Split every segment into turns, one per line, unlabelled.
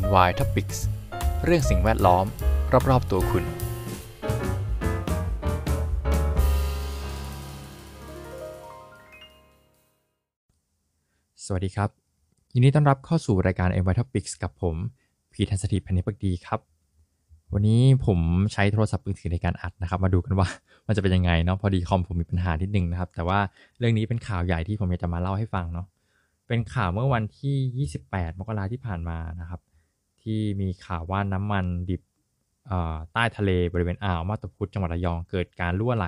NY Topics เรื่องสิ่งแวดล้อม รอบ ๆ ตัวคุณ สวัสดีครับ ยินดีต้อนรับเข้าสู่รายการ NY Topics กับผม พีทันสถิตพันธิพักดีครับ วันนี้ผมใช้โทรศัพท์มือถือในการอัดนะครับ มาดูกันว่ามันจะเป็นยังไงเนาะ พอดีคอมผมมีปัญหานิดนึงนะครับ แต่ว่าเรื่องนี้เป็นข่าวใหญ่ที่ผมอยากจะมาเล่าให้ฟังเนาะ เป็นข่าวเมื่อวันที่ 28 มกราที่ผ่านมานะครับ ที่มีข่าวว่าน้ำมันดิบใต้ทะเลบริเวณอ่าวมาตาพุธจังหวัดระยองเกิดการรั่วไหล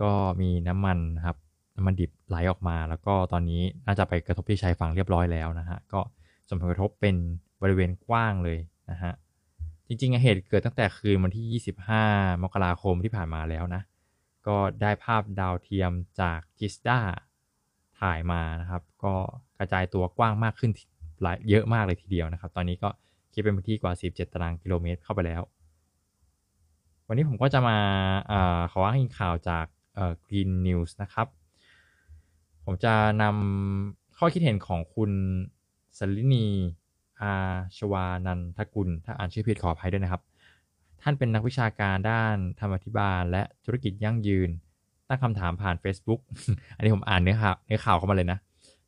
ก็มีน้ำมันครับน้ำมันดิบไหลออกมา แล้วก็ตอนนี้น่าจะไปกระทบที่ชายฝั่งเรียบร้อยแล้วนะฮะก็ส่งผลกระทบเป็นบริเวณกว้างเลยนะฮะจริงๆเหตุเกิดตั้งแต่คืนวันที่ 25 มกราคมที่ผ่านมาแล้วนะ ก็ได้ภาพดาวเทียมจากจิสดาถ่ายมานะครับ ก็กระจายตัวกว้างมากขึ้นหลายเยอะมากเลยทีเดียวนะครับ ตอนนี้ก็ คิดเป็นพื้นที่กว่า17ตารางกิโลเมตรเข้าไปแล้ว วันนี้ผมก็จะมาอขออ้างอิงข่าวจาก Green News นะครับ ผมจะนำข้อคิดเห็นของคุณสลินีอาชวานันทกุล ถ้าอ่านชื่อผิดขออภัยด้วยนะครับ ท่านเป็นนักวิชาการด้านธรรมธิบาล และธุรกิจยั่งยืน ตั้งคำถามผ่าน Facebook อันนี้ผมอ่านเนื้อข่าวเนื้อข่าวเข้ามาเลยนะ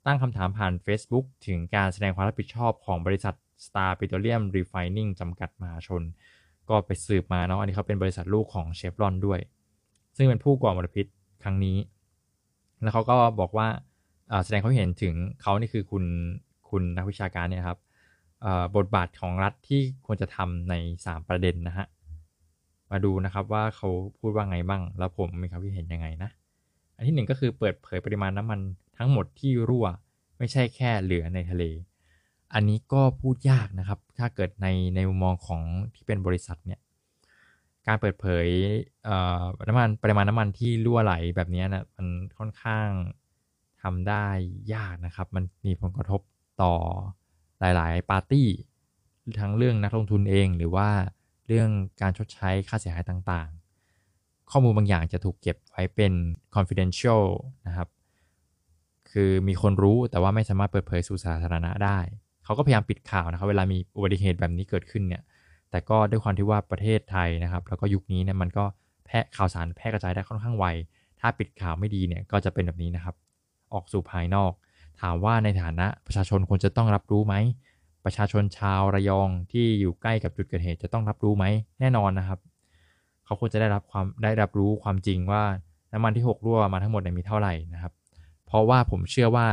ตั้งคำถามผ่าน Facebook ถึงการแสดงความรับผิดชอบของบริษัท Star Petroleum Refining จำกัดมหาชน ก็ไปสืบมาเนาะอันนี้เขาเป็นบริษัทลูกของเชฟรอนด้วย ซึ่งเป็นผู้ก่อมลพิษครั้งนี้ แล้วเขาก็บอกว่าแสดงเขาเห็นถึงเขานี่คือคุณคุณนักวิชาการเนี่ยครับบทบาทของรัฐที่ควรจะทำใน 3 ประเด็นนะฮะ มาดูนะครับว่าเขาพูดว่าไงบ้าง แล้วผมมีความคิดเห็นยังไงนะ อันที่หนึ่งก็คือเปิดเผยปริมาณน้ำมันทั้งหมดที่รั่ว ไม่ใช่แค่เหลือในทะเล อันนี้ก็พูดยากนะครับ ถ้าเกิดในในมุมมองของที่เป็นบริษัทเนี่ย การเปิดเผยน้ำมันปริมาณน้ำมันที่รั่วไหลแบบนี้นะมันค่อนข้างทำได้ยากนะครับ มันมีผลกระทบต่อหลาย ๆ ปาร์ตี้ ทั้งเรื่องนักลงทุนเองหรือว่าเรื่องการชดใช้ค่าเสียหายต่างๆ ข้อมูลบางอย่างจะถูกเก็บไว้เป็น confidential นะครับ คือมีคนรู้แต่ว่าไม่สามารถเปิดเผยสู่สาธารณะได้ เขาก็พยายามปิดข่าวนะครับ เวลามีอุบัติเหตุแบบนี้เกิดขึ้นเนี่ย แต่ก็ด้วยความที่ว่าประเทศไทยนะครับ แล้วก็ยุคนี้เนี่ยมันก็แพร่ข่าวสารแพร่กระจายได้ค่อนข้างไว ถ้าปิดข่าวไม่ดีเนี่ยก็จะเป็นแบบนี้นะครับ ออกสู่ภายนอก ถามว่าในฐานะประชาชนควรจะต้องรับรู้ไหม ประชาชนชาวระยองที่อยู่ใกล้กับจุดเกิดเหตุจะต้องรับรู้ไหม แน่นอนนะครับ เขาควรจะได้รับความได้รับรู้ความจริงว่าน้ำมันที่หกรั่วมาทั้งหมดเนี่ยมีเท่าไหร่นะครับ เพราะว่าผมเชื่อว่า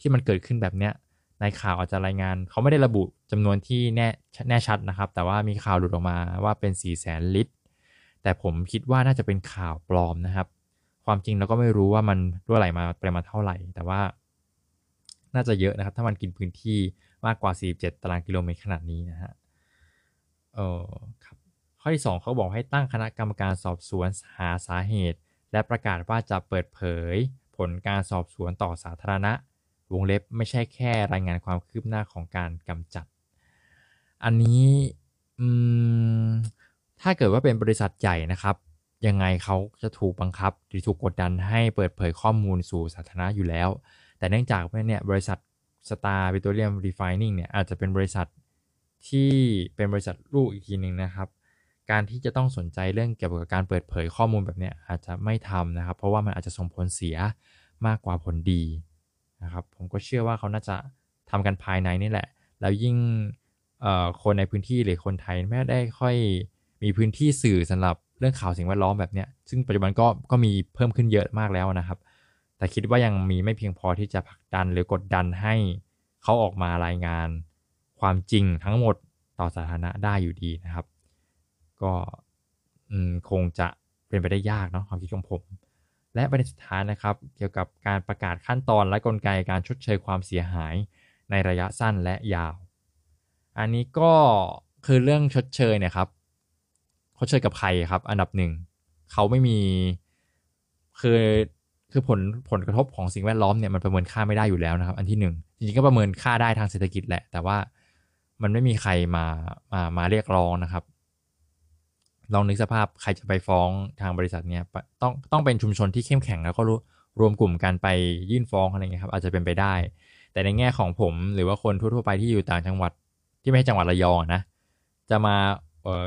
ที่มันเกิดขึ้นแบบเนี้ย ในข่าวอาจจะรายงาน เขาไม่ได้ระบุจำนวนที่แน่แน่ชัดนะครับ แต่ว่ามีข่าวหลุดออกมาว่าเป็น4ี่แสนลิตร แต่ผมคิดว่าน่าจะเป็นข่าวปลอมนะครับ ความจริงเราก็ไม่รู้ว่ามันรั่วไหลมาปริมาณเท่าไหร่ แต่ว่า น่าจะเยอะนะครับ ถ้ามันกินพื้นที่มากกว่า 47 ตารางกิโลเมตรขนาดนี้นะฮะเออครับข้อที่ 2 เขาบอกให้ตั้งคณะกรรมการสอบสวนหาสาเหตุ และประกาศว่าจะเปิดเผย ผลการสอบสวนต่อสาธารณะ วงเล็บไม่ใช่แค่รายงานความคืบหน้าของการกำจัด อันนี้ถ้าเกิดว่าเป็นบริษัทใหญ่นะครับ ยังไงเขาจะถูกบังคับ หรือถูกกดดันให้เปิดเผยข้อมูลสู่สาธารณะอยู่แล้ว แต่เนื่องจากว่าเนี่ยบริษัท Star Petroleum Refining เนี่ยอาจจะเป็นบริษัทที่เป็นบริษัทลูกอีกทีหนึ่งนะครับ การที่จะต้องสนใจเรื่องเกี่ยวกับการเปิดเผยข้อมูลแบบนี้อาจจะไม่ทำนะครับ เพราะว่ามันอาจจะส่งผลเสียมากกว่าผลดี นะครับผมก็เชื่อว่าเขาน่าจะทำกันภายในนี่แหละ แล้วยิ่งคนในพื้นที่หรือคนไทยไม่ได้ค่อยมีพื้นที่สื่อสำหรับเรื่องข่าวสิ่งแวดล้อมแบบนี้ซึ่งปัจจุบันก็ก็มีเพิ่มขึ้นเยอะมากแล้วนะครับ แต่คิดว่ายังมีไม่เพียงพอที่จะผลักดันหรือกดดันให้เขาออกมารายงานความจริงทั้งหมดต่อสาธารณะได้อยู่ดีนะครับ ก็คงจะเป็นไปได้ยากเนาะความคิดของผม และประเด็นสุดท้ายนะครับ เกี่ยวกับการประกาศขั้นตอนและกลไกการชดเชยความเสียหายในระยะสั้นและยาว อันนี้ก็คือเรื่องชดเชยเนี่ยครับชดเชยกับใครครับ อันดับหนึ่งเขาไม่มีคือคือผลผลกระทบของสิ่งแวดล้อมเนี่ยมันประเมินค่าไม่ได้อยู่แล้วนะครับ อันที่หนึ่งจริงๆก็ประเมินค่าได้ทางเศรษฐกิจแหละ แต่ว่ามันไม่มีใครมามามาเรียกร้องนะครับ ลองนึกสภาพใครจะไปฟ้องทางบริษัทเนี่ยต้องต้องเป็นชุมชนที่เข้มแข็งแล้วก็รรวมกลุ่มกันไปยื่นฟ้องอะไรเงี้ยครับอาจจะเป็นไปได้ แต่ในแง่ของผมหรือว่าคนทั่วๆไปที่อยู่ต่างจังหวัดที่ไม่ใช่จังหวัดระยองนะจะมาเอ่อ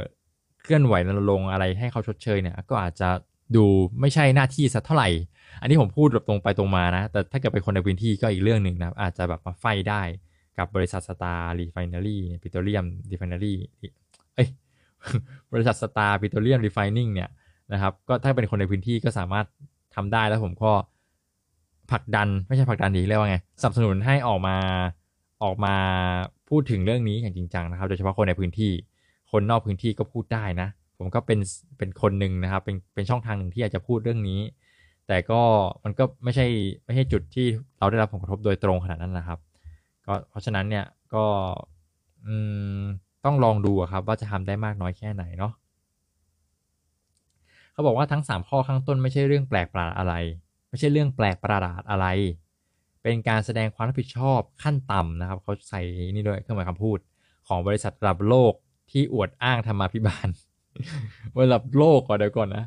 เคลื่อนไหวรณรงค์อะไรให้เขาชดเชยเนี่ยก็อาจจะดูไม่ใช่หน้าที่สักเท่าไหร่ อันนี้ผมพูดแบบตรงไปตรงมานะ แต่ถ้าเกิดเป็นคนในพื้นที่ก็อีกเรื่องหนึ่งนะอาจจะแบบมาไฟได้กับบริษัท Star Refinery Petroleum Refinery บริษัท Star Petroleum Refining เนี่ยนะครับก็ถ้าเป็นคนในพื้นที่ก็สามารถทำได้แล้วผมก็ผลักดันไม่ใช่ผลักดันดีเรียกว่าไงสนับสนุนให้ออกมาออกมาพูดถึงเรื่องนี้อย่างจริงจังนะครับโดยเฉพาะคนในพื้นที่ คนนอกพื้นที่ก็พูดได้นะ ผมก็เป็นเป็นคนหนึ่งนะครับ เป็นเป็นช่องทางหนึ่งที่อยากจะพูดเรื่องนี้ แต่ก็มันก็ไม่ใช่ไม่ใช่จุดที่เราได้รับผลกระทบโดยตรงขนาดนั้นนะครับ ก็เพราะฉะนั้นเนี่ยก็อืม ต้องลองดูครับว่าจะทำได้มากน้อยแค่ไหนเนาะเขาบอกว่าทั้ง 3 ข้อข้างต้นไม่ใช่เรื่องแปลกประหลาดอะไร ไม่ใช่เรื่องแปลกประหลาดอะไร เป็นการแสดงความรับผิดชอบขั้นต่ำนะครับเขาใส่นี่ด้วยเครื่องหมายคำพูด ของบริษัทระดับโลกที่อวดอ้างธรรมาภิบาลระดับโลกก่อนเดี๋ยวก่อนนะ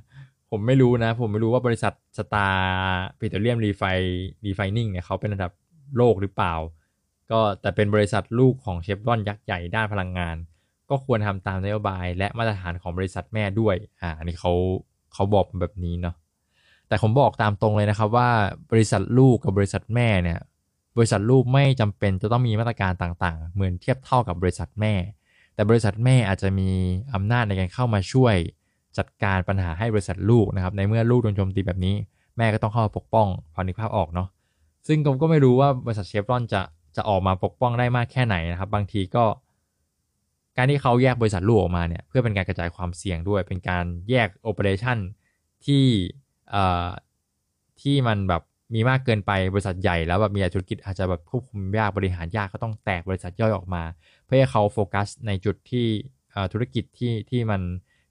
ผมไม่รู้นะ ผมไม่รู้ว่าบริษัท Star Petroleum Refi Refining เนี่ยเขาเป็นระดับโลกหรือเปล่า ก็แต่เป็นบริษัทลูกของเชฟรอนยักษ์ใหญ่ด้านพลังงาน ก็ควรทำตามนโยบาย และมาตรฐานของบริษัทแม่ด้วย อ่าอันนี้เขาเขาบอกแบบนี้เนาะแต่ผมบอกตามตรงเลยนะครับว่าบริษัทลูกกับบริษัทแม่เนี่ยบริษัทลูกไม่จำเป็นจะต้องมีมาตรการต่างๆ เหมือนเทียบเท่ากับบริษัทแม่ แต่บริษัทแม่อาจจะมีอำนาจในการเข้ามาช่วยจัดการปัญหาให้บริษัทลูกนะครับในเมื่อลูกโดนโจมตีแบบนี้ แม่ก็ต้องเข้ามาปกป้องพอนึกภาพออกเนาะซึ่งผมก็ไม่รู้ว่าบริษัทเชฟรอนจะ จะออกมาปกป้องได้มากแค่ไหนนะครับ บางทีก็ การที่เขาแยกบริษัทลูกออกมาเนี่ยเพื่อเป็นการกระจายความเสี่ยงด้วย เป็นการแยกโอเปอเรชั่นที่เอ่อที่มันแบบมีมากเกินไปบริษัทใหญ่แล้วแบบมีธุรกิจอาจจะแบบควบคุมยากบริหารยากก็ต้องแตกบริษัทย่อยออกมา เพื่อให้เขาโฟกัสในจุดที่ธุรกิจที่ที่มัน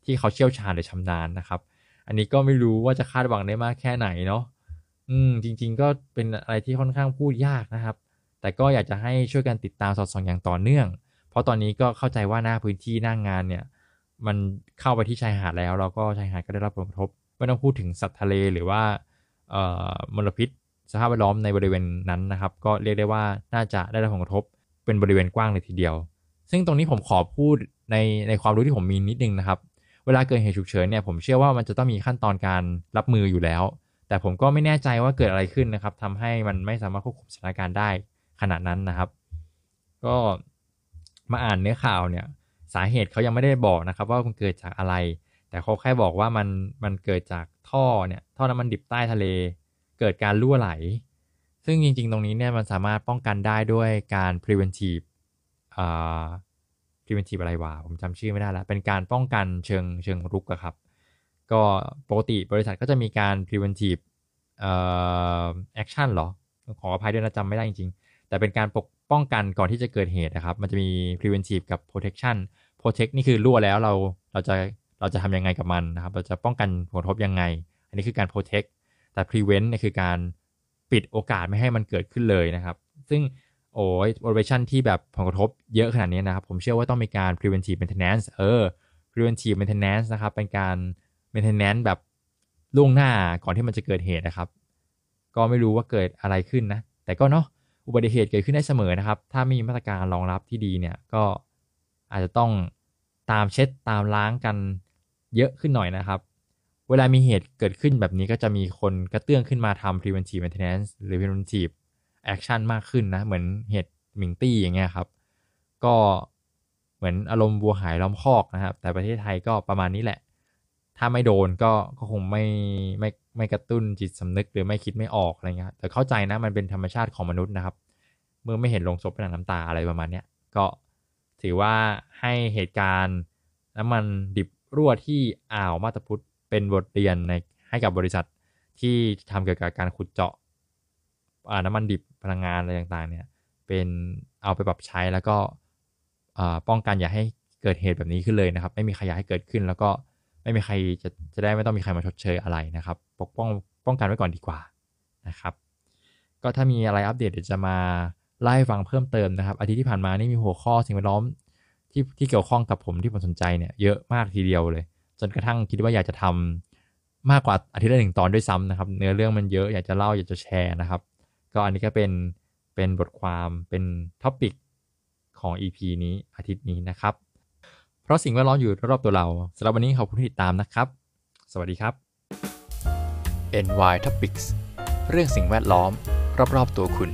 ที่เขาเชี่ยวชาญหรือชำนาญนะครับ อันนี้ก็ไม่รู้ว่าจะคาดหวังได้มากแค่ไหนเนาะอืมจริง ๆ ก็เป็นอะไรที่ค่อนข้างพูดยากนะครับ แต่ก็อยากจะให้ช่วยกันติดตามสอดส่องอย่างต่อเนื่อง เพราะตอนนี้ก็เข้าใจว่าหน้าพื้นที่หน้างงานเนี่ย มันเข้าไปที่ชายหาดแล้วเราก็ชายหาดก็ได้รับผลกระทบ ไม่ต้องพูดถึงสัตว์ทะเลหรือว่ามลพิษสภาพแวดล้อมในบริเวณนั้นนะครับ ก็เรียกได้ว่าน่าจะได้รับผลกระทบเป็นบริเวณกว้างเลยทีเดียว ซึ่งตรงนี้ผมขอพูดในในความรู้ที่ผมมีนิดนึงนะครับ เวลาเกิดเหตุฉุกเฉินเนี่ยผมเชื่อว่ามันจะต้องมีขั้นตอนการรับมืออยู่แล้ว แต่ผมก็ไม่แน่ใจว่าเกิดอะไรขึ้นนะครับทำให้มันไม่สามารถควบคุมสถานการณ์ได้ ขนาดนั้นนะครับ ก็มาอ่านเนื้อข่าวเนี่ยสาเหตุเขายังไม่ได้บอกนะครับ ว่ามันเกิดจากอะไร แต่เขาแค่บอกว่ามันมันเกิดจากท่อเนี่ยท่อน้ำมันดิบใต้ทะเล เกิดการรั่วไหล ซึ่งจริง ๆ ตรงนี้เนี่ยมันสามารถป้องกันได้ด้วยการ preventive อ่า preventive อะไรวะผมจำชื่อไม่ได้แล้วเป็นการป้องกันเชิงเชิงรุกอะครับ ก็ปกติบริษัทก็จะมีการ preventive เอ่อ action หรอ ขออภัยด้วยนะจำไม่ได้จริงๆ แต่เป็นการปกป้องกันก่อนที่จะเกิดเหตุนะครับ มันจะมี preventive กับ protection protect นี่คือรั่วแล้วเราเราจะเราจะทำยังไงกับมันนะครับ เราจะป้องกันผลกระทบยังไง อันนี้คือการ protect แต่ prevent นี่คือการปิดโอกาสไม่ให้มันเกิดขึ้นเลยนะครับ ซึ่งโอ้ย operation ที่แบบผลกระทบเยอะขนาดนี้นะครับ ผมเชื่อว่าต้องมีการ preventive maintenance เออ preventive maintenance นะครับ เป็นการ maintenance แบบล่วงหน้าก่อนที่มันจะเกิดเหตุนะครับ ก็ไม่รู้ว่าเกิดอะไรขึ้นนะ แต่ก็เนาะ อุบัติเหตุเกิดขึ้นได้เสมอนะครับ ถ้ามีมาตรการรองรับที่ดีเนี่ยก็อาจจะต้องตามเช็ดตามล้างกันเยอะขึ้นหน่อยนะครับ เวลามีเหตุเกิดขึ้นแบบนี้ก็จะมีคนกระเตื้องขึ้นมาทำ preventive maintenance หรือ preventive action มากขึ้นนะ เหมือนเหตุมิงตี้อย่างเงี้ยครับ ก็เหมือนอารมณ์บัวหายล้อมคอกนะครับ แต่ประเทศไทยก็ประมาณนี้แหละ ถ้าไม่โดนก็ก็คงไม่ไม่ไม่กระตุ้นจิตสำนึกหรือไม่คิดไม่ออกอะไรเงี้ยแต่เข้าใจนะมันเป็นธรรมชาติของมนุษย์นะครับ เมื่อไม่เห็นลงศพเป็นนังน้ำตาอะไรประมาณเนี้ยก็ถือว่าให้เหตุการณ์น้ำมันดิบรั่วที่อ่าวมาตาพุทธเป็นบทเรียนในให้กับบริษัทที่ทำเกี่ยวกับการขุดเจาะน้ำมันดิบพลังงานอะไรต่างๆ เนี่ยเป็นเอาไปปรับใช้แล้วก็ป้องกันอย่าให้เกิดเหตุแบบนี้ขึ้นเลยนะครับ ไม่มีใครอยากให้เกิดขึ้นแล้วก็ ไม่มีใครจะจะได้ไม่ต้องมีใครมาชดเชยอะไรนะครับ ปกป้องป้องกันไว้ก่อนดีกว่านะครับ ก็ถ้ามีอะไรอัปเดตเดี๋ยวจะมาไล่ฟังเพิ่มเติมนะครับ อาทิตย์ที่ผ่านมานี่มีหัวข้อสิ่งแวดล้อมที่ที่เกี่ยวข้องกับผมที่ผมสนใจเนี่ยเยอะมากทีเดียวเลย จนกระทั่งคิดว่าอยากจะทำมากกว่าอาทิตย์ละหนึ่งตอนด้วยซ้ำนะครับ เนื้อเรื่องมันเยอะอยากจะเล่าอยากจะแชร์นะครับ ก็อันนี้ก็เป็นเป็นบทความเป็น topic ของ EP นี้อาทิตย์นี้นะครับ เพราะสิ่งแวดล้อมอยู่รอบๆตัวเราสำหรับวันนี้ขอบคุณที่ติดตามนะครับ สวัสดีครับ
NY Topics เรื่องสิ่งแวดล้อม รอบๆตัวคุณ